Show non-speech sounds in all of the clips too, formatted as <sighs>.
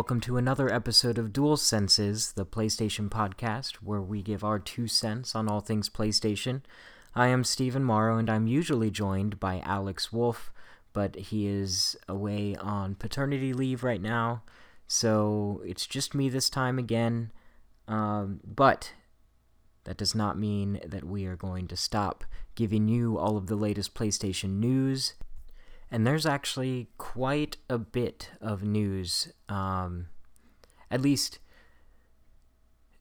Welcome to another episode of Dual Senses, the PlayStation podcast, where we give our two cents on all things PlayStation. I am Stephen Morrow, and I'm usually joined by Alex Wolf, but he is away on paternity leave right now, so it's just me this time again. Um, but that does not mean that we are going to stop giving you all of the latest PlayStation news and there's actually quite a bit of news, um, at least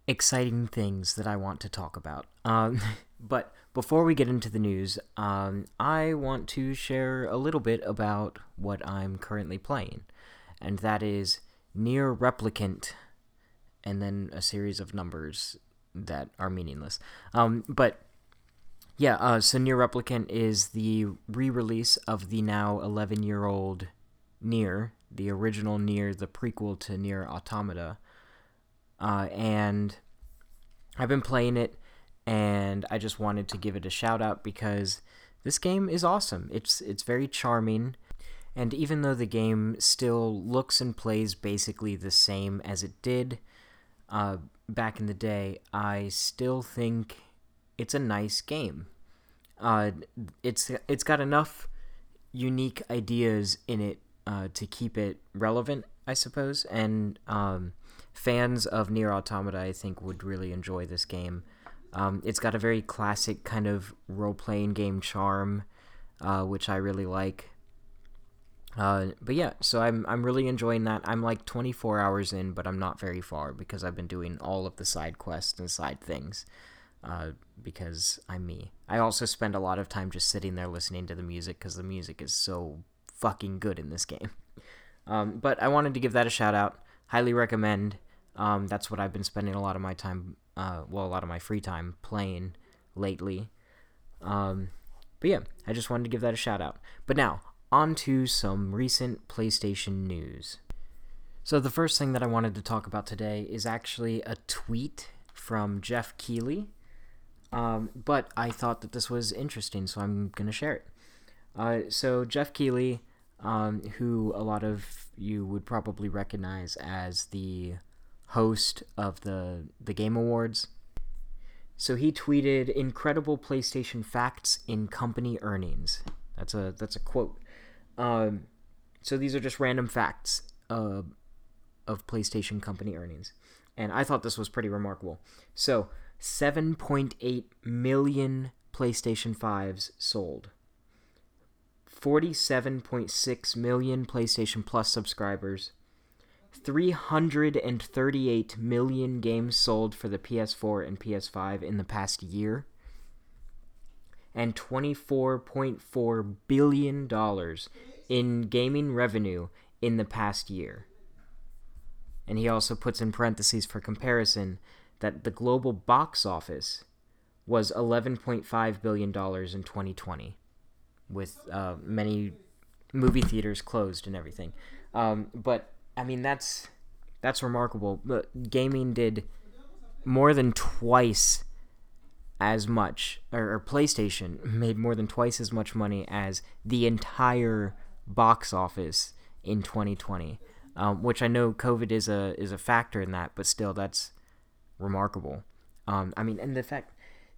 exciting things that I want to talk about. Um, <laughs> but before we get into the news, um, I want to share a little bit about what I'm currently playing, and that is NieR Replicant, and then a series of numbers that are meaningless. Um, but yeah, uh, so NieR Replicant is the re-release of the now 11-year-old NieR, the original NieR, the prequel to NieR Automata, uh, and I've been playing it, and I just wanted to give it a shout out because this game is awesome. It's it's very charming, and even though the game still looks and plays basically the same as it did uh, back in the day, I still think it's a nice game. Uh, it's it's got enough unique ideas in it uh, to keep it relevant, I suppose. And um, fans of NieR Automata, I think, would really enjoy this game. Um, it's got a very classic kind of role playing game charm, uh, which I really like. Uh, but yeah, so I'm I'm really enjoying that. I'm like 24 hours in, but I'm not very far because I've been doing all of the side quests and side things uh, because I'm me. I also spend a lot of time just sitting there listening to the music because the music is so fucking good in this game. <laughs> Um, but I wanted to give that a shout out. Highly recommend. Um, that's what I've been spending a lot of my time, uh, well, a lot of my free time playing lately. Um, but yeah, I just wanted to give that a shout out. But now, on to some recent PlayStation news. So, the first thing that I wanted to talk about today is actually a tweet from Geoff Keighley. Um, but I thought that this was interesting, so I'm going to share it. Uh, so, Geoff Keighley, um, who a lot of you would probably recognize as the host of the, the Game Awards. So he tweeted incredible PlayStation facts in company earnings. That's a that's a quote. Um, so these are just random facts uh, of PlayStation company earnings, and I thought this was pretty remarkable. So 7.8 million PlayStation 5s sold. 47.6 million PlayStation Plus subscribers. 338 million games sold for the PS4 and PS5 in the past year. And $24.4 billion in gaming revenue in the past year. And he also puts in parentheses for comparison that the global box office was $11.5 billion in 2020, with uh, many movie theaters closed and everything. Um, but I mean, that's that's remarkable. But gaming did more than twice as much, or, or, PlayStation made more than twice as much money as the entire box office in 2020. Um, which I know COVID is a is a factor in that, but still, that's remarkable. Um, I mean, and the fact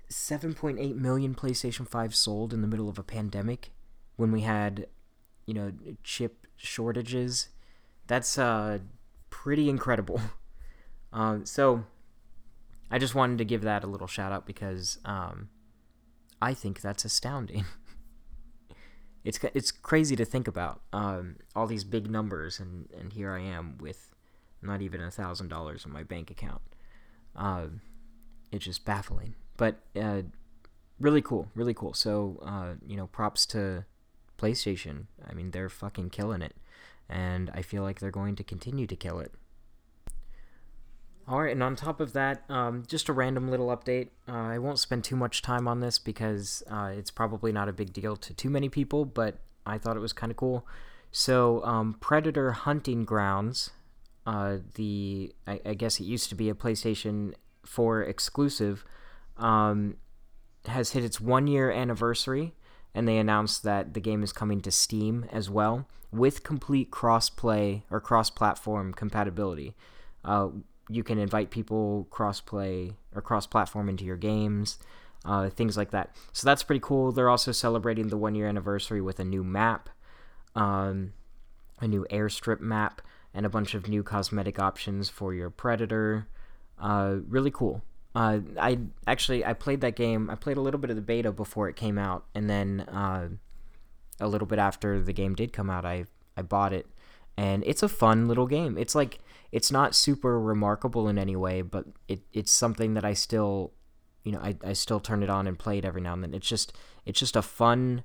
7.8 million PlayStation 5 sold in the middle of a pandemic when we had, you know, chip shortages, that's uh, pretty incredible. <laughs> Um, so I just wanted to give that a little shout out because um, I think that's astounding. <laughs> it's it's crazy to think about um, all these big numbers, and, and here I am with not even a thousand dollars in my bank account. Uh, it's just baffling, but uh, really cool, really cool. So uh, you know, props to PlayStation. I mean, they're fucking killing it, and I feel like they're going to continue to kill it. All right, and on top of that, um, just a random little update. Uh, I won't spend too much time on this because uh, it's probably not a big deal to too many people, but I thought it was kind of cool. So, um, Predator Hunting Grounds uh, the I, I, guess it used to be a PlayStation 4 exclusive, um, has hit its one year anniversary, and they announced that the game is coming to Steam as well with complete cross-play or cross-platform compatibility. Uh, you can invite people cross-play or cross-platform into your games, uh, things like that. So that's pretty cool. They're also celebrating the one-year anniversary with a new map, um, a new airstrip map, and a bunch of new cosmetic options for your predator. Uh, really cool. Uh, I actually I played that game. I played a little bit of the beta before it came out, and then uh, a little bit after the game did come out, I I bought it, and it's a fun little game. It's like it's not super remarkable in any way, but it it's something that I still, you know, I I still turn it on and play it every now and then. It's just it's just a fun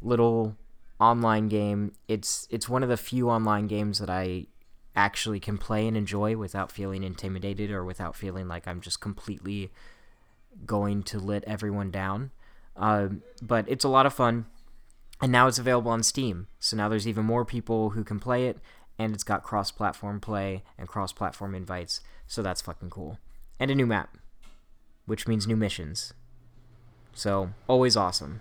little online game. It's it's one of the few online games that I actually can play and enjoy without feeling intimidated or without feeling like I'm just completely going to let everyone down. Uh, but it's a lot of fun, and now it's available on Steam. So now there's even more people who can play it, and it's got cross-platform play and cross-platform invites. So that's fucking cool, and a new map, which means new missions. So always awesome.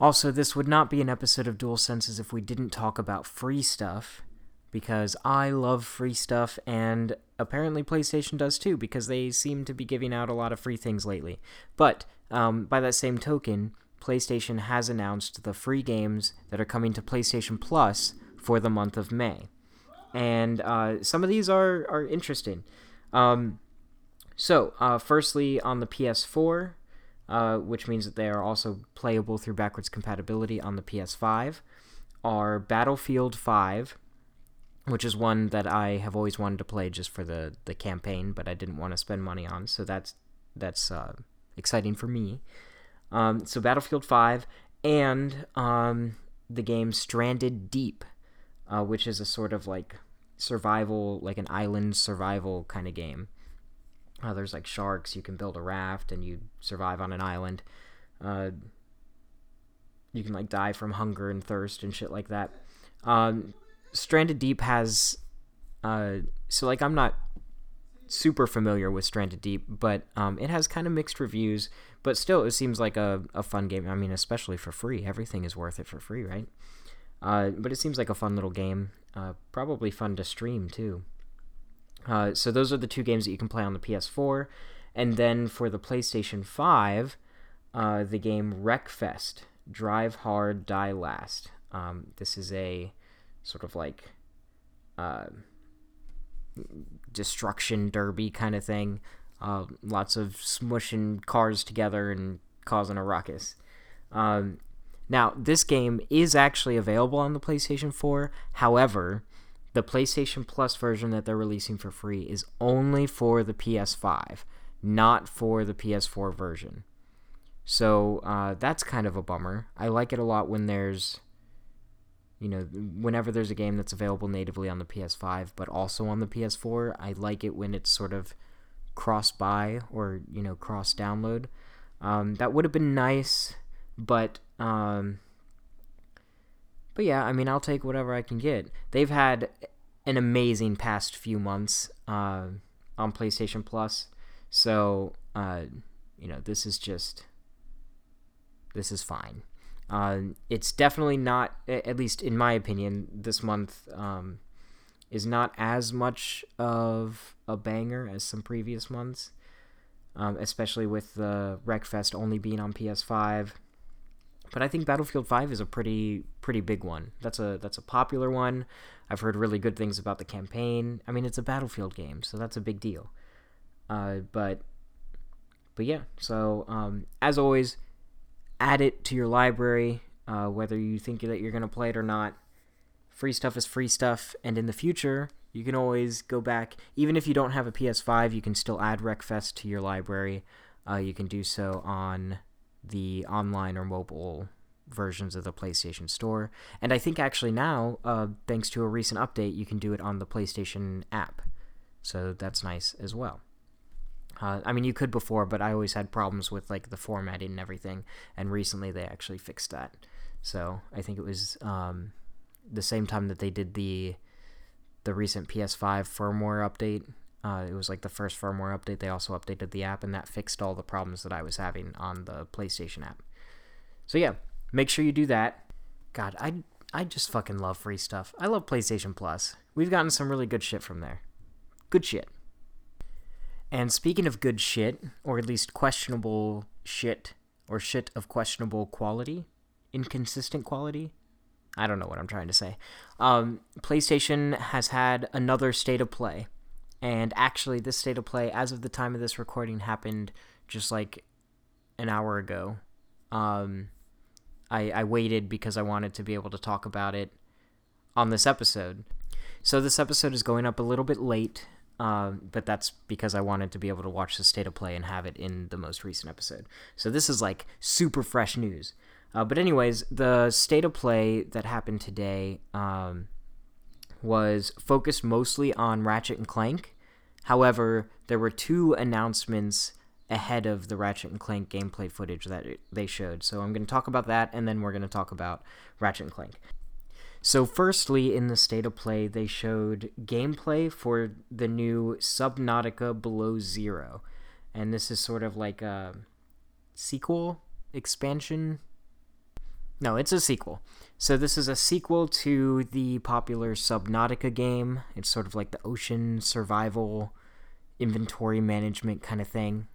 Also, this would not be an episode of Dual Senses if we didn't talk about free stuff because I love free stuff, and apparently PlayStation does too, because they seem to be giving out a lot of free things lately. But um, by that same token, PlayStation has announced the free games that are coming to PlayStation Plus for the month of May, and uh, some of these are are interesting. Um, so, uh, firstly, on the PS4, uh, which means that they are also playable through backwards compatibility on the PS5, are Battlefield 5 which is one that I have always wanted to play just for the the campaign, but I didn't want to spend money on. So that's that's uh, exciting for me. Um, so Battlefield Five and um, the game Stranded Deep, uh, which is a sort of like survival, like an island survival kind of game. Uh, there's like sharks. You can build a raft and you survive on an island. Uh, you can like die from hunger and thirst and shit like that. Um, Stranded Deep has uh so like I'm not super familiar with Stranded Deep, but um, it has kind of mixed reviews. But still, it seems like a, a fun game. I mean, especially for free. Everything is worth it for free, right? Uh, but it seems like a fun little game. Uh, probably fun to stream, too. Uh, so those are the two games that you can play on the PS4. And then for the PlayStation 5, uh, the game Wreckfest Drive Hard, Die Last. Um, this is a sort of like uh, destruction derby kind of thing. Uh, lots of smushing cars together and causing a ruckus. Um, now, this game is actually available on the PlayStation 4. However, the PlayStation Plus version that they're releasing for free is only for the PS5, not for the PS4 version. So uh, that's kind of a bummer. I like it a lot when there's you know, whenever there's a game that's available natively on the PS5 but also on the PS4, I like it when it's sort of cross buy or you know cross download. Um, that would have been nice, but um, but yeah, I mean, I'll take whatever I can get. They've had an amazing past few months uh, on PlayStation Plus, so uh, you know this is just this is fine. Uh, it's definitely not, at least in my opinion, this month um, is not as much of a banger as some previous months, um, especially with the Wreckfest only being on PS5. But I think Battlefield 5 is a pretty pretty big one. That's a that's a popular one. I've heard really good things about the campaign. I mean, it's a Battlefield game, so that's a big deal. Uh, but but yeah, so um, as always, add it to your library, uh, whether you think that you're to play it or not. Free stuff is free stuff, and in the future, you can always go back. Even if you don't have a PS5, you can still add Wreckfest to your library. Uh, you can do so on the online or mobile versions of the PlayStation Store. And I think actually now, uh, thanks to a recent update, you can do it on the PlayStation app. So that's nice as well. Uh, I mean, you could before, but I always had problems with like the formatting and everything. And recently, they actually fixed that. So I think it was um, the same time that they did the the recent PS5 firmware update. Uh, it was like the first firmware update. They also updated the app, and that fixed all the problems that I was having on the PlayStation app. So yeah, make sure you do that. God, I I just fucking love free stuff. I love PlayStation Plus. We've gotten some really good shit from there. Good shit. And speaking of good shit, or at least questionable shit, or shit of questionable quality, inconsistent quality, I don't know what I'm trying to say. Um, PlayStation has had another state of play. And actually, this state of play, as of the time of this recording, happened just like an hour ago. Um, I, I waited because I wanted to be able to talk about it on this episode. So this episode is going up a little bit late, uh, but that's because I wanted to be able to watch the state of play and have it in the most recent episode. So this is like super fresh news. Uh, but anyways, the state of play that happened today um, was focused mostly on Ratchet and Clank. However, there were two announcements ahead of the Ratchet and Clank gameplay footage that they showed. So I'm going to talk about that, and then we're going to talk about Ratchet and Clank. So, firstly, in the state of play, they showed gameplay for the new Subnautica Below Zero. And this is sort of like a sequel expansion. No, it's a sequel. So, this is a sequel to the popular Subnautica game. It's sort of like the ocean survival inventory management kind of thing.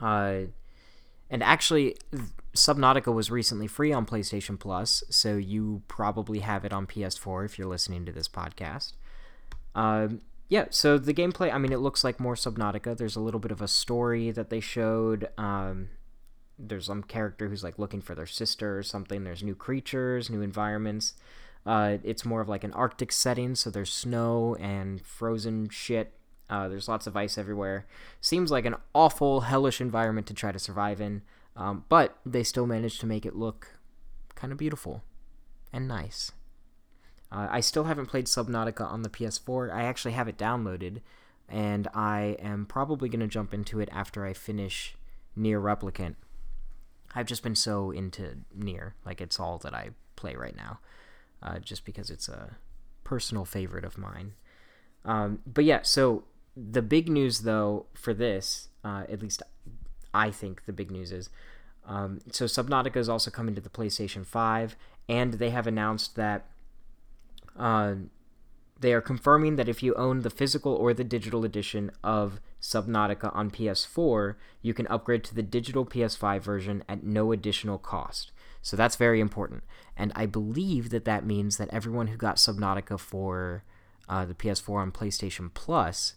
Uh, and actually, Subnautica was recently free on PlayStation Plus, so you probably have it on PS4 if you're listening to this podcast. Um, yeah, so the gameplay, I mean, it looks like more Subnautica. There's a little bit of a story that they showed. Um, there's some character who's like looking for their sister or something. There's new creatures, new environments. Uh, it's more of like an Arctic setting, so there's snow and frozen shit uh, there's lots of ice everywhere. Seems like an awful, hellish environment to try to survive in, um, but they still managed to make it look kind of beautiful and nice. Uh, I still haven't played Subnautica on the PS4. I actually have it downloaded, and I am probably going to jump into it after I finish NieR Replicant. I've just been so into NieR, like it's all that I play right now, uh, just because it's a personal favorite of mine. Um, but yeah, so the big news though for this, uh, at least I think the big news is, um, so Subnautica is also coming to the PlayStation 5, and they have announced that uh, they are confirming that if you own the physical or the digital edition of Subnautica on PS4, you can upgrade to the digital PS5 version at no additional cost. So that's very important. And I believe that that means that everyone who got Subnautica for uh, the PS4 on PlayStation Plus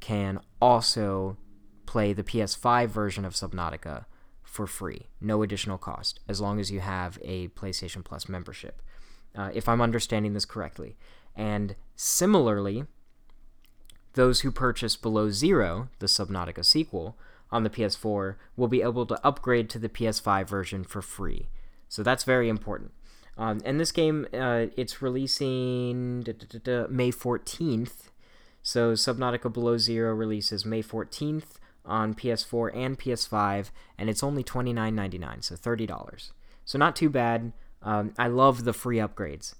can also play the PS5 version of Subnautica for free, no additional cost, as long as you have a PlayStation Plus membership, uh, if I'm understanding this correctly. And similarly, those who purchase Below Zero, the Subnautica sequel, on the PS4 will be able to upgrade to the PS5 version for free. So that's very important. Um, and this game, uh, it's releasing May 14th so Subnautica Below Zero releases May 14th on PS4 and PS5, and it's only $29.99, so $30. So not too bad. Um, I love the free upgrades.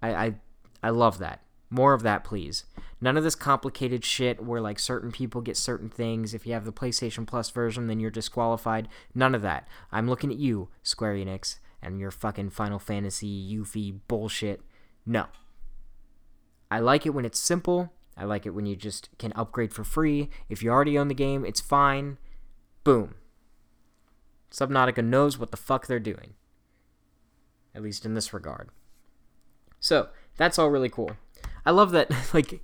I, I I love that. More of that, please. None of this complicated shit where like certain people get certain things. If you have the PlayStation Plus version, then you're disqualified. None of that. I'm looking at you, Square Enix, and your fucking Final Fantasy Yuffie bullshit. No. I like it when it's simple I like it when you just can upgrade for free. If you already own the game, it's fine. Boom. Subnautica knows what the fuck they're doing. At least in this regard. So, that's all really cool. I love that, <laughs> like,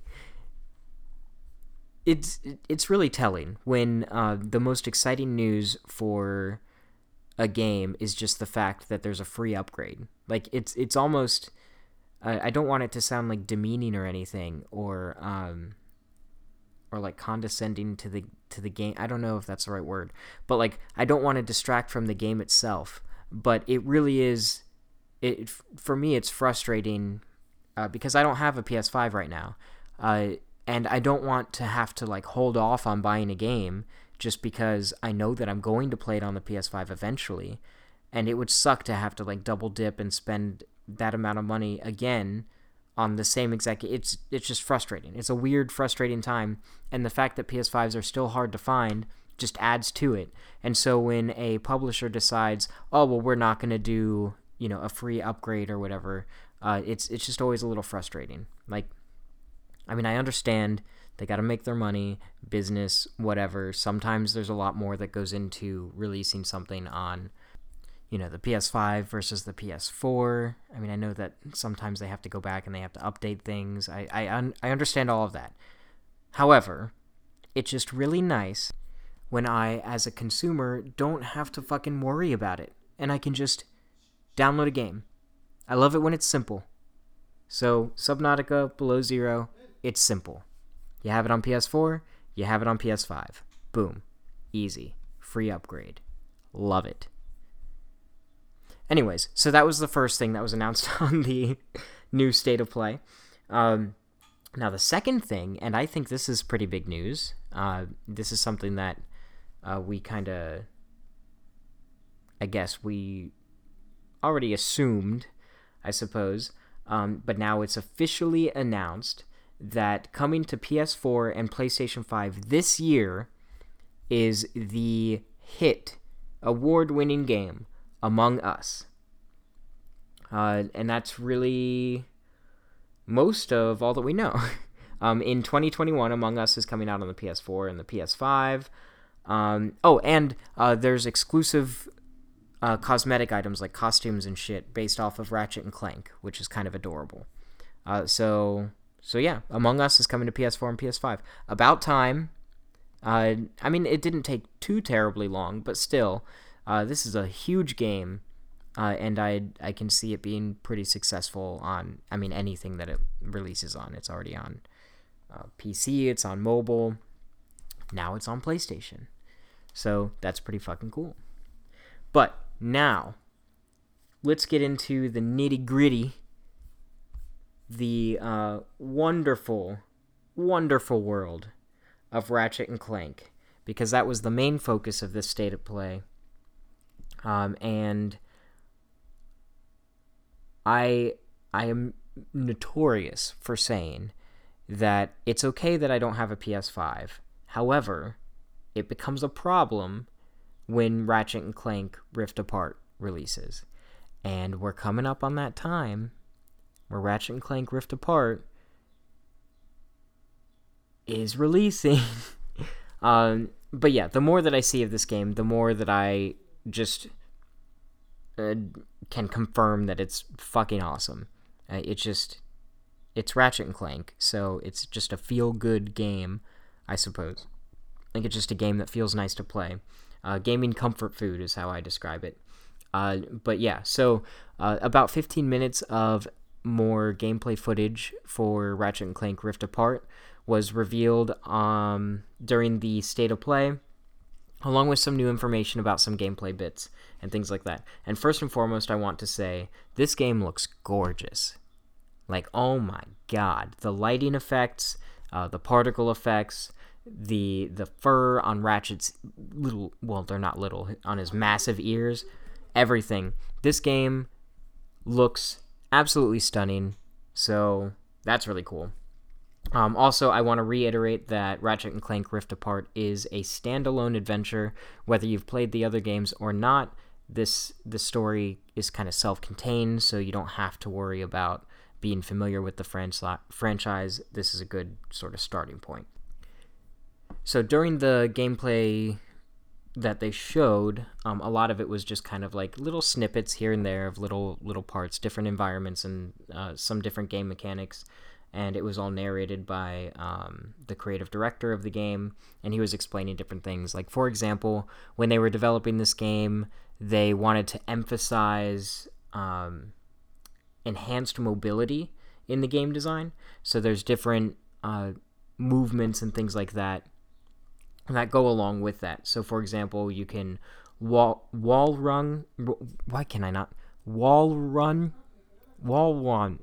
it's it's really telling when uh, the most exciting news for a game is just the fact that there's a free upgrade. Like it's it's almost I, I don't want it to sound like demeaning or anything or um or like condescending to the to the game. I don't know if that's the right word, but like I don't want to distract from the game itself. But it really is. It for me, it's frustrating uh, because I don't have a PS5 right now, uh, and I don't want to have to like hold off on buying a game just because I know that I'm going to play it on the PS5 eventually, and it would suck to have to like double dip and spend that amount of money again on the same exact it's it's just frustrating. It's a weird frustrating time and the fact that PS5s are still hard to find just adds to it. And so when a publisher decides, oh well, we're not going to do you know a free upgrade or whatever, uh, it's it's just always a little frustrating. Like, I mean, I understand they got to make their money, business, whatever. Sometimes there's a lot more that goes into releasing something on you know the PS5 versus the PS4. I mean, I know that sometimes they have to go back and they have to update things. I I un- I understand all of that. However, it's just really nice when I as a consumer don't have to fucking worry about it and I can just download a game. I love it when it's simple. So, Subnautica Below Zero, it's simple. You have it on PS4, you have it on PS5. Boom. Easy. Free upgrade. Love it. Anyways, so that was the first thing that was announced <laughs> on the new state of play. Um, now, the second thing, and I think this is pretty big news, uh, this is something that uh, we kind of, I guess, we already assumed, I suppose, um, but now it's officially announced that coming to PS4 and PlayStation 5 this year is the hit award winning game among Us. Uh, and that's really most of all that we know. <laughs> um, in 2021, Among Us is coming out on the PS4 and the PS5. Um, oh, and uh, there's exclusive uh, cosmetic items like costumes and shit based off of Ratchet and Clank, which is kind of adorable. Uh, so, so yeah, Among Us is coming to PS4 and PS5. About time. Uh, I mean, it didn't take too terribly long, but still, uh, this is a huge game, uh, and I I can see it being pretty successful on. I mean, anything that it releases on. It's already on uh, PC. It's on mobile. Now it's on PlayStation. So that's pretty fucking cool. But now, let's get into the nitty gritty. The uh, wonderful, wonderful world of Ratchet and Clank, because that was the main focus of this state of play um, and I I am notorious for saying that it's okay that I don't have a PS5. However, it becomes a problem when Ratchet and Clank Rift Apart releases. And we're coming up on that time where Ratchet and Clank Rift Apart is releasing. <laughs> um, but yeah, the more that I see of this game, the more that I just uh, can confirm that it's fucking awesome. Uh, it's just it's Ratchet and Clank, so it's just a feel good game, I suppose. I think it's just a game that feels nice to play. Uh, gaming comfort food is how I describe it. Uh, but yeah, so uh, about 15 minutes of more gameplay footage for Ratchet and Clank Rift Apart was revealed um, during the state of play along with some new information about some gameplay bits and things like that. And first and foremost, I want to say this game looks gorgeous. Like, oh my god, the lighting effects, uh, the particle effects, the the fur on Ratchet's little well, they're not little on his massive ears, everything. This game looks absolutely stunning. So that's really cool. Um, also, I want to reiterate that Ratchet and Clank Rift Apart is a standalone adventure. Whether you've played the other games or not, this the story is kind of self-contained, so you don't have to worry about being familiar with the franchise. This is a good sort of starting point. So during the gameplay that they showed, um, a lot of it was just kind of like little snippets here and there of little little parts, different environments, and uh, some different game mechanics and it was all narrated by um, the creative director of the game, and he was explaining different things. Like, for example, when they were developing this game, they wanted to emphasize um, enhanced mobility in the game design. So there's different uh, movements and things like that that go along with that. So, for example, you can wall wall run. Why can I not wall run? Wall run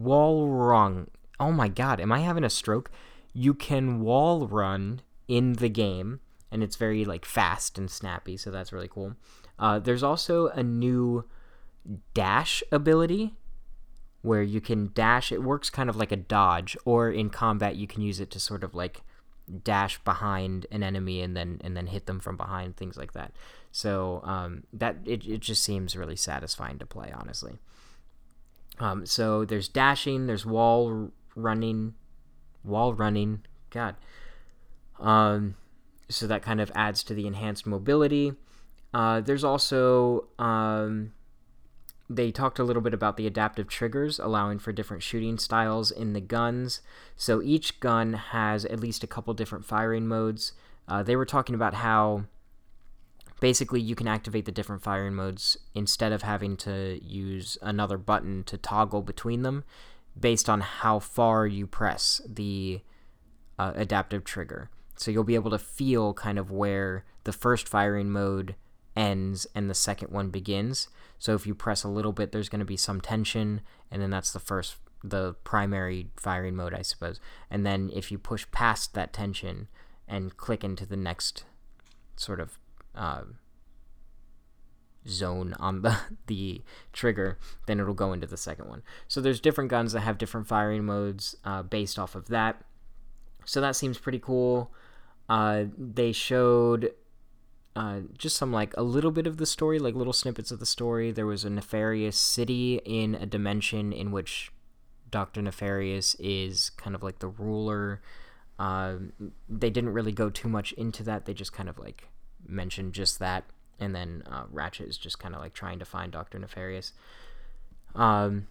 wall run. Oh my god, am I having a stroke? You can wall run in the game, and it's very like fast and snappy, so that's really cool. Uh, there's also a new dash ability where you can dash. It works kind of like a dodge, or in combat you can use it to sort of like dash behind an enemy and then and then hit them from behind, things like that. So um, that it, it just seems really satisfying to play, honestly. Um, so there's dashing, there's wall running, wall running. God. Um, so that kind of adds to the enhanced mobility. Uh, there's also um, they talked a little bit about the adaptive triggers, allowing for different shooting styles in the guns. So each gun has at least a couple different firing modes. Uh, they were talking about how basically you can activate the different firing modes instead of having to use another button to toggle between them based on how far you press the uh, adaptive trigger. So you'll be able to feel kind of where the first firing mode ends and the second one begins. So if you press a little bit, there's going to be some tension, and then that's the first, the primary firing mode, I suppose. And then if you push past that tension and click into the next sort of uh, zone on the <laughs> the trigger, then it'll go into the second one. So there's different guns that have different firing modes uh, based off of that. So that seems pretty cool. Uh, they showed uh, just some like a little bit of the story, like little snippets of the story. There was a nefarious city in a dimension in which Doctor Nefarious is kind of like the ruler. Uh, they didn't really go too much into that. They just kind of like mentioned just that, and then uh, Ratchet is just kind of like trying to find Doctor Nefarious. Um,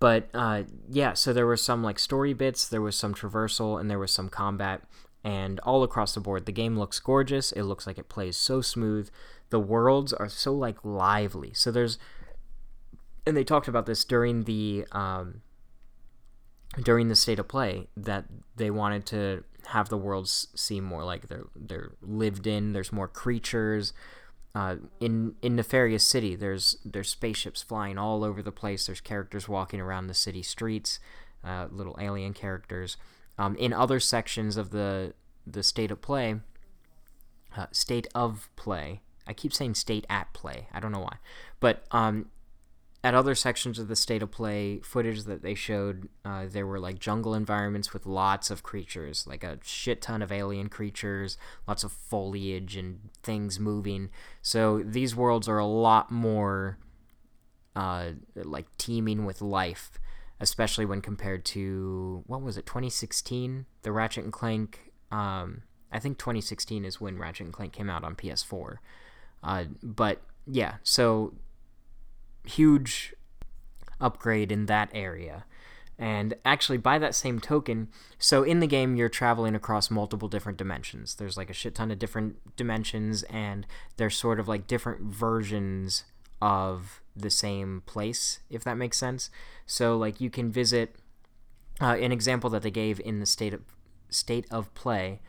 but uh, yeah, so there were some like story bits, there was some traversal, and there was some combat and all across the board the game looks gorgeous. It looks like it plays so smooth. The worlds are so like lively. So there's and they talked about this during the um, during the state of play that they wanted to have the worlds seem more like they're they're lived in. There's more creatures uh, in in Nefarious City, there's there's spaceships flying all over the place. There's characters walking around the city streets, uh, little alien characters. Um, in other sections of the the state of play, uh, state of play. I keep saying state at play. I don't know why, but um, at other sections of the state of play footage that they showed, uh, there were like jungle environments with lots of creatures, like a shit ton of alien creatures, lots of foliage and things moving. So these worlds are a lot more uh, like teeming with life especially when compared to what was it 2016 the ratchet and clank um, i think 2016 is when ratchet and clank came out on ps4 uh, but yeah so huge upgrade in that area. And actually by that same token so in the game you're traveling across multiple different dimensions. There's like a shit ton of different dimensions and there's sort of like different versions of the same place, if that makes sense. So, like, you can visit. Uh, an example that they gave in the state of state of play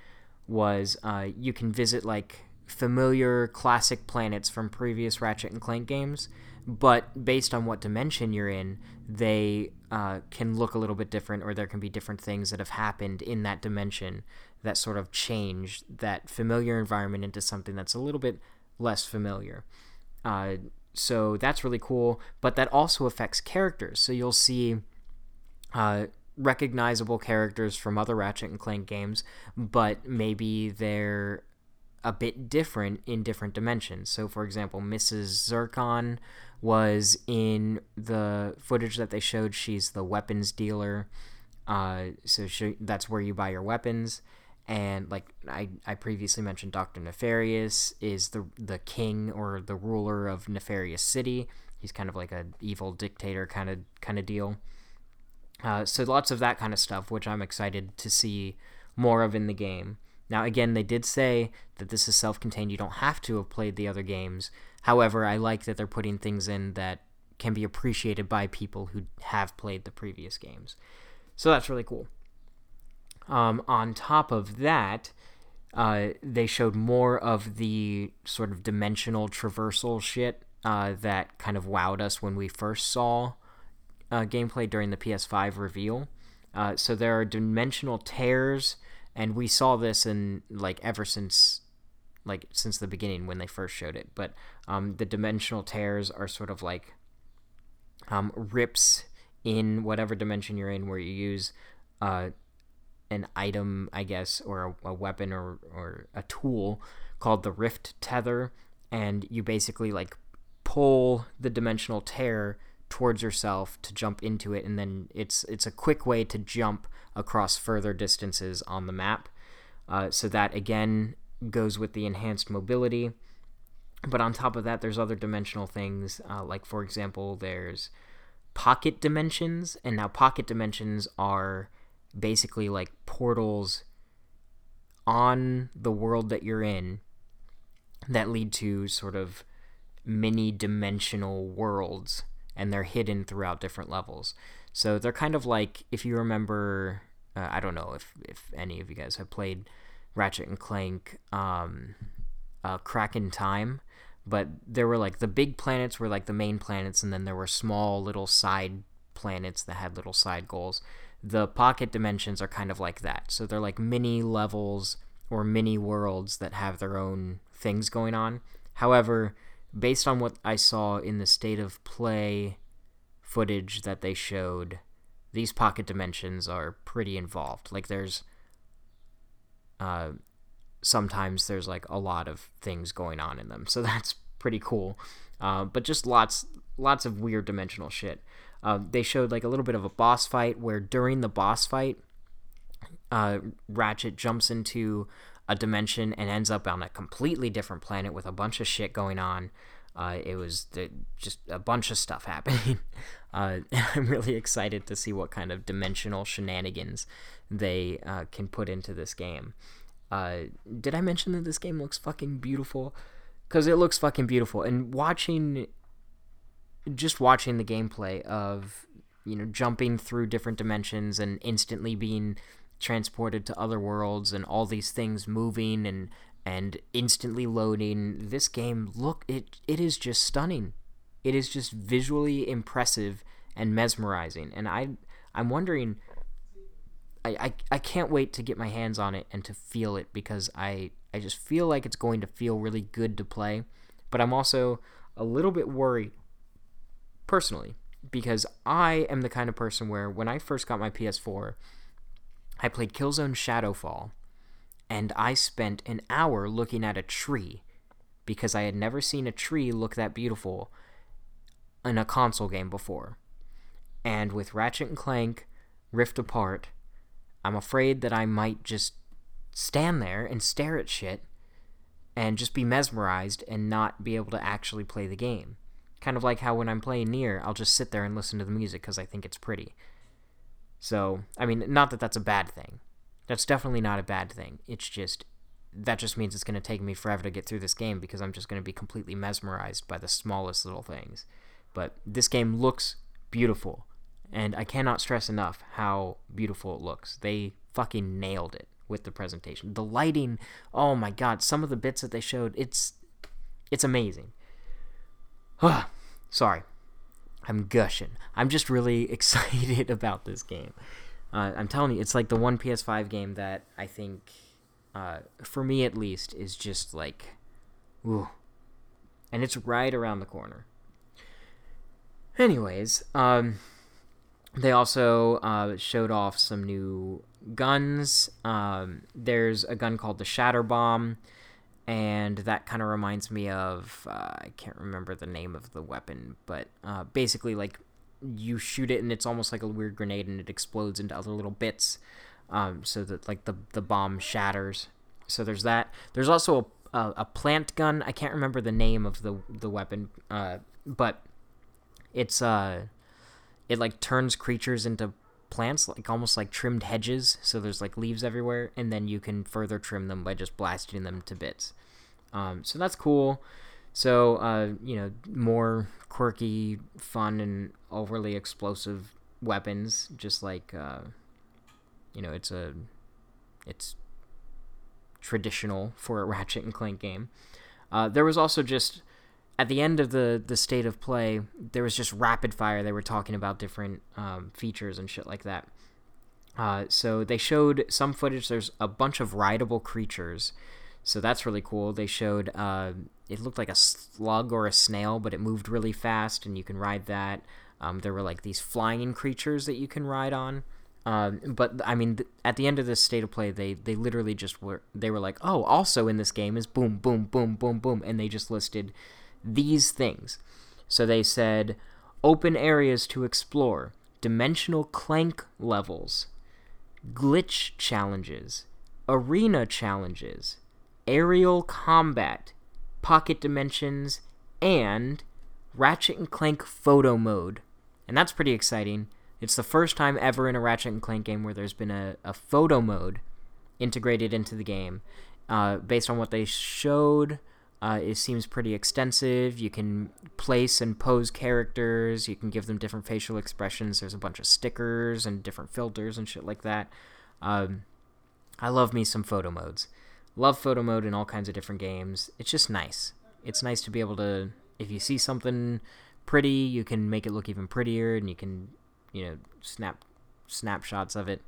was uh, you can visit like familiar classic planets from previous Ratchet and Clank games, but based on what dimension you're in, they uh, can look a little bit different, or there can be different things that have happened in that dimension that sort of change that familiar environment into something that's a little bit less familiar. Uh, so that's really cool. But that also affects characters. So you'll see uh, recognizable characters from other Ratchet and Clank games, but maybe they're a bit different in different dimensions. So, for example, Mrs. Zurkon was in the footage that they showed. She's the weapons dealer. Uh, so she, that's where you buy your weapons and like I, I previously mentioned dr nefarious is the the king or the ruler of nefarious city. He's kind of like a evil dictator kind of kind of deal. Uh, so lots of that kind of stuff which i'm excited to see more of in the game. Now again they did say that this is self-contained. You don't have to have played the other games. However i like that they're putting things in that can be appreciated by people who have played the previous games. So that's really cool um, on top of that, uh, they showed more of the sort of dimensional traversal shit uh, that kind of wowed us when we first saw uh, gameplay during the PS5 reveal. Uh, so there are dimensional tears, and we saw this in like ever since like since the beginning when they first showed it. But um, the dimensional tears are sort of like um, rips in whatever dimension you're in, where you use uh, an item, I guess, or a, a weapon or or a tool called the Rift Tether, and you basically like pull the dimensional tear towards yourself to jump into it, and then it's it's a quick way to jump across further distances on the map. Uh, so that again goes with the enhanced mobility. But on top of that, there's other dimensional things, uh, like for example, there's pocket dimensions, and now pocket dimensions are basically like portals on the world that you're in that lead to sort of mini dimensional worlds and they're hidden throughout different levels. So they're kind of like if you remember uh, I don't know if if any of you guys have played Ratchet and Clank um uh, Crack in Time, but there were like the big planets were like the main planets and then there were small little side planets that had little side goals. The pocket dimensions are kind of like that. So they're like mini levels or mini worlds that have their own things going on. However, based on what I saw in the state of play footage that they showed, these pocket dimensions are pretty involved. Like there's uh, sometimes there's like a lot of things going on in them, so <laughs> that's pretty cool. Uh, but just lots lots of weird dimensional shit. Uh, they showed like a little bit of a boss fight where during the boss fight, uh, Ratchet jumps into a dimension and ends up on a completely different planet with a bunch of shit going on. Uh, it was the, just a bunch of stuff <laughs> happening. Uh, <laughs> I'm really excited to see what kind of dimensional shenanigans they uh, can put into this game. Uh, did I mention that this game looks fucking beautiful? Because it looks fucking beautiful. And watching, just watching the gameplay of, you know, jumping through different dimensions and instantly being transported to other worlds and all these things moving and and instantly loading this game look it it is just stunning it is just visually impressive and mesmerizing and i i'm wondering I, I, I can't wait to get my hands on it and to feel it because I, I just feel like it's going to feel really good to play. But I'm also a little bit worried personally because I am the kind of person where when I first got my PS4, I played Killzone Shadowfall and I spent an hour looking at a tree because I had never seen a tree look that beautiful in a console game before. And with Ratchet and Clank Rift Apart, I'm afraid that I might just stand there and stare at shit and just be mesmerized and not be able to actually play the game. Kind of like how when I'm playing NieR, I'll just sit there and listen to the music because I think it's pretty. So, I mean, not that that's a bad thing. That's definitely not a bad thing. It's just that just means it's going to take me forever to get through this game because I'm just going to be completely mesmerized by the smallest little things. But this game looks beautiful, and I cannot stress enough how beautiful it looks. They fucking nailed it with the presentation. The lighting, oh my god, some of the bits that they showed, it's it's amazing. Sorry. I'm gushing. I'm just really <laughs> excited about this game. Uh, I'm telling you, it's like the one PS5 game that I think, uh, for me at least, is just like, ooh. And it's right around the corner. Anyways, um, they also uh, showed off some new guns. Um, there's a gun called the Shatter Bomb, and that kind of reminds me of uh, I can't remember the name of the weapon, but uh, basically like you shoot it and it's almost like a weird grenade and it explodes into other little bits, um, so that like the the bomb shatters. So there's that. There's also a, a, a plant gun. I can't remember the name of the the weapon, uh, but it's uh it like turns creatures into plants like almost like trimmed hedges so there's like leaves everywhere and then you can further trim them by just blasting them to bits. Um, so that's cool. So uh, you know more quirky fun and overly explosive weapons just like uh, you know it's a it's traditional for a <laughs> ratchet and clank game. Uh, there was also just at the end of the the state of play, there was just rapid fire. They were talking about different um, features and shit like that. Uh, so they showed some footage. There's a bunch of rideable creatures, so that's really cool. They showed uh, it looked like a slug or a snail, but it moved really fast, and you can ride that. Um, there were like these flying creatures that you can ride on, Um, but I mean, th- at the end of this state of play, they they literally just were they were like, oh, also in this game is boom, boom, boom, boom, boom, and they just listed these things. So they said open areas to explore, dimensional clank levels, glitch challenges, arena challenges, aerial combat, pocket dimensions, and Ratchet and Clank photo mode. And that's pretty exciting. It's the first time ever in a Ratchet and Clank game where there's been a, a photo mode integrated into the game. Uh, based on what they showed, uh, it seems pretty extensive. You can place and pose characters. You can give them different facial expressions. There's a bunch of stickers and different filters and shit like that. Um, I love me some photo modes. Love photo mode in all kinds of different games. It's just nice. It's nice to be able to, if you see something pretty, you can make it look even prettier, and you can, you know, snap snapshots of it.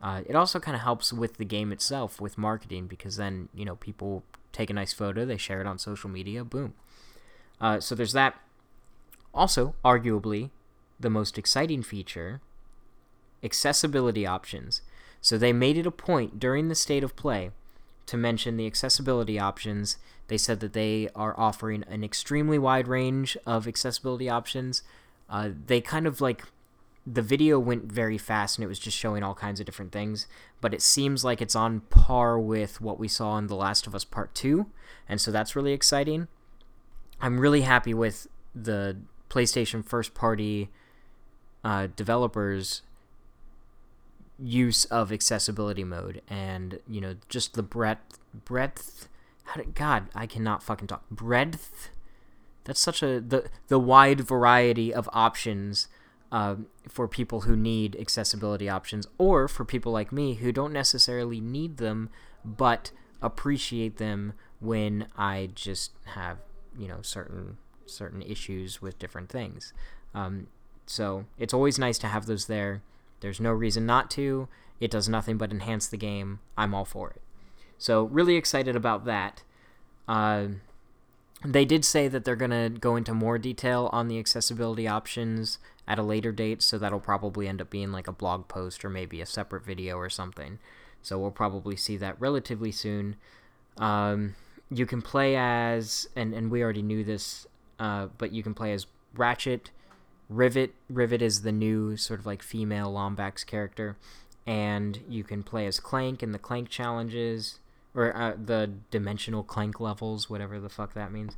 Uh, it also kind of helps with the game itself with marketing because then you know people take a nice photo, they share it on social media, boom. Uh, so there's that. Also, arguably, the most exciting feature accessibility options. So they made it a point during the state of play to mention the accessibility options. They said that they are offering an extremely wide range of accessibility options. Uh, they kind of like the video went very fast and it was just showing all kinds of different things, but it seems like it's on par with what we saw in The Last of Us Part 2, and so that's really exciting. I'm really happy with the PlayStation first party uh, developers use of accessibility mode and you know just the breadth breadth did, god i cannot fucking talk breadth that's such a the the wide variety of options uh, for people who need accessibility options or for people like me who don't necessarily need them but appreciate them when i just have you know certain certain issues with different things um, so it's always nice to have those there there's no reason not to. It does nothing but enhance the game. I'm all for it. So, really excited about that. Uh, they did say that they're going to go into more detail on the accessibility options at a later date, so that'll probably end up being like a blog post or maybe a separate video or something. So, we'll probably see that relatively soon. Um, you can play as, and, and we already knew this, uh, but you can play as Ratchet Rivet Rivet is the new sort of like female Lombax character, and you can play as Clank in the Clank challenges or uh, the dimensional Clank levels, whatever the fuck that means.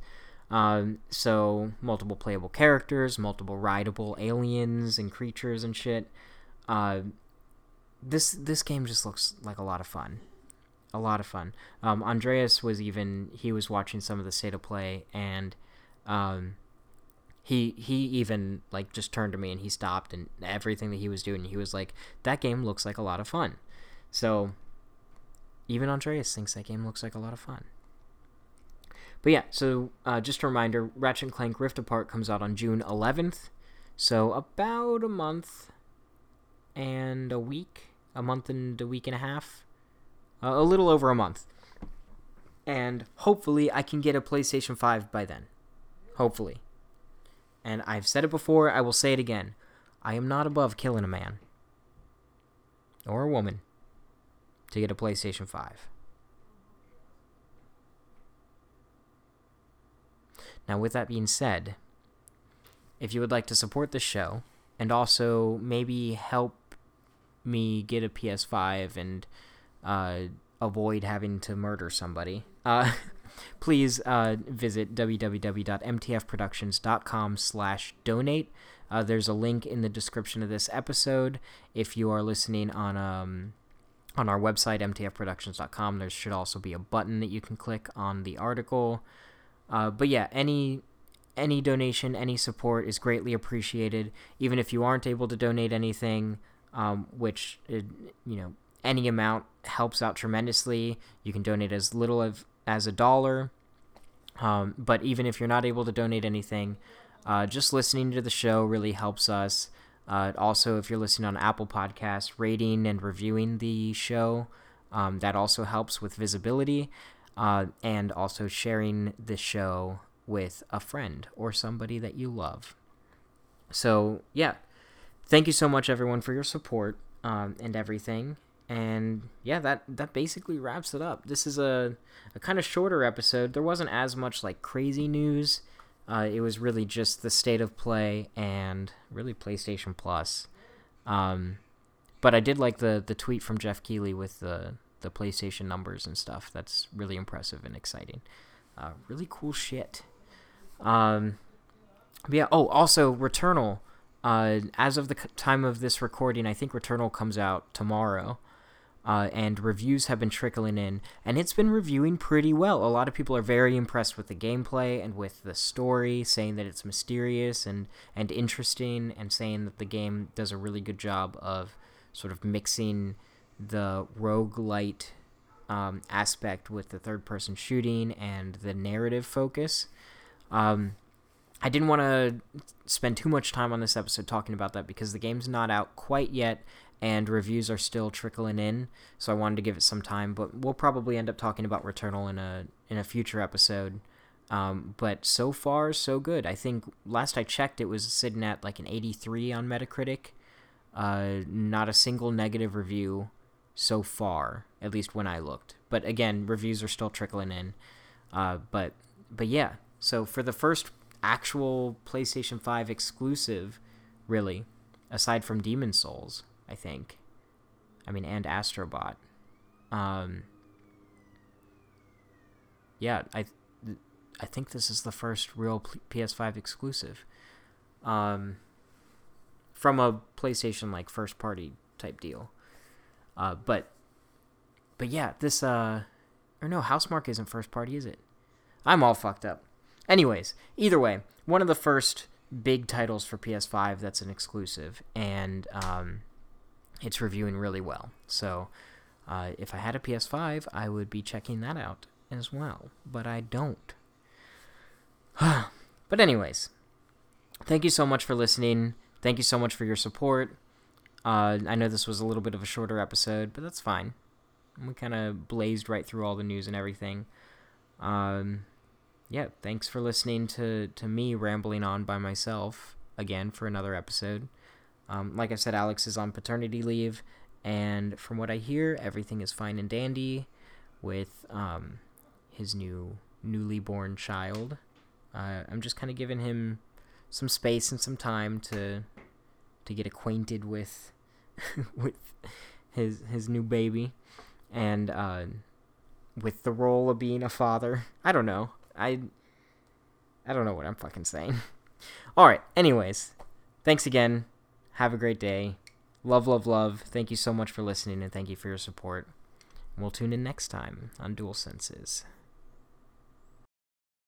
Um, so multiple playable characters, multiple rideable aliens and creatures and shit. Uh, this this game just looks like a lot of fun, a lot of fun. Um, Andreas was even he was watching some of the state of play and. Um, he he even like just turned to me and he stopped and everything that he was doing he was like that game looks like a lot of fun so even andreas thinks that game looks like a lot of fun. But yeah so uh, just a reminder ratchet and clank rift apart comes out on june 11th so about a month and a week a month and a week and a half uh, a little over a month. And hopefully i can get a playstation 5 by then. Hopefully. And I've said it before, I will say it again. I am not above killing a man. Or a woman to get a PlayStation 5. Now, with that being said, if you would like to support the show and also maybe help me get a PS5 and uh, avoid having to murder somebody, uh, <laughs> please uh, visit www.mtfproductions.com slash donate. Uh, there's a link in the description of this episode. If you are listening on um, on our website, mtfproductions.com, there should also be a button that you can click on the article. Uh, but yeah, any any donation, any support is greatly appreciated. Even if you aren't able to donate anything, um, which it, you know any amount helps out tremendously. You can donate as little of as a dollar. Um, but even if you're not able to donate anything, uh, just listening to the show really helps us. Uh, also, if you're listening on Apple Podcasts, rating and reviewing the show, um, that also helps with visibility. Uh, and also sharing the show with a friend or somebody that you love. So, yeah. Thank you so much, everyone, for your support. um, and everything. And yeah, that that basically wraps it up. This is a a kind of shorter episode. There wasn't as much like crazy news. Uh, it was really just the state of play and really PlayStation Plus. Um, but I did like the the tweet from Geoff Keighley with the the PlayStation numbers and stuff. That's really impressive and exciting. Uh, really cool shit. Um, yeah. Oh, also Returnal. Uh, as of the time of this recording, I think Returnal comes out tomorrow. Uh, and reviews have been trickling in, and it's been reviewing pretty well. A lot of people are very impressed with the gameplay and with the story, saying that it's mysterious and, and interesting, and saying that the game does a really good job of sort of mixing the roguelite um, aspect with the third person shooting and the narrative focus. Um, I didn't want to spend too much time on this episode talking about that because the game's not out quite yet and reviews are still trickling in, so I wanted to give it some time. But we'll probably end up talking about Returnal in a in a future episode. Um, but so far, so good. I think last I checked, it was sitting at like an 83 on Metacritic, uh, not a single negative review so far, at least when I looked. But again, reviews are still trickling in. Uh, but but yeah, so for the first actual PlayStation 5 exclusive, really, aside from Demon's Souls, I think. I mean, and Astrobot. Um, yeah, I I think this is the first real PS5 exclusive. Um, from a PlayStation like first party type deal. Uh, but but yeah, this uh or no, Housemarque isn't first party, is it? I'm all fucked up. Anyways, either way, one of the first big titles for PS5 that's an exclusive, and um, it's reviewing really well. So uh, if I had a PS5, I would be checking that out as well, but I don't. <sighs> but anyways, thank you so much for listening. Thank you so much for your support. Uh, I know this was a little bit of a shorter episode, but that's fine. We kind of blazed right through all the news and everything. Um, yeah, thanks for listening to, to me rambling on by myself again for another episode. Um, like I said, Alex is on paternity leave, and from what I hear, everything is fine and dandy with um, his new newly born child. Uh, I'm just kind of giving him some space and some time to to get acquainted with <laughs> with his his new baby and uh, with the role of being a father. I don't know. I I don't know what I'm fucking saying. <laughs> All right. Anyways, thanks again. Have a great day. Love, love, love. Thank you so much for listening and thank you for your support. We'll tune in next time on Dual Senses.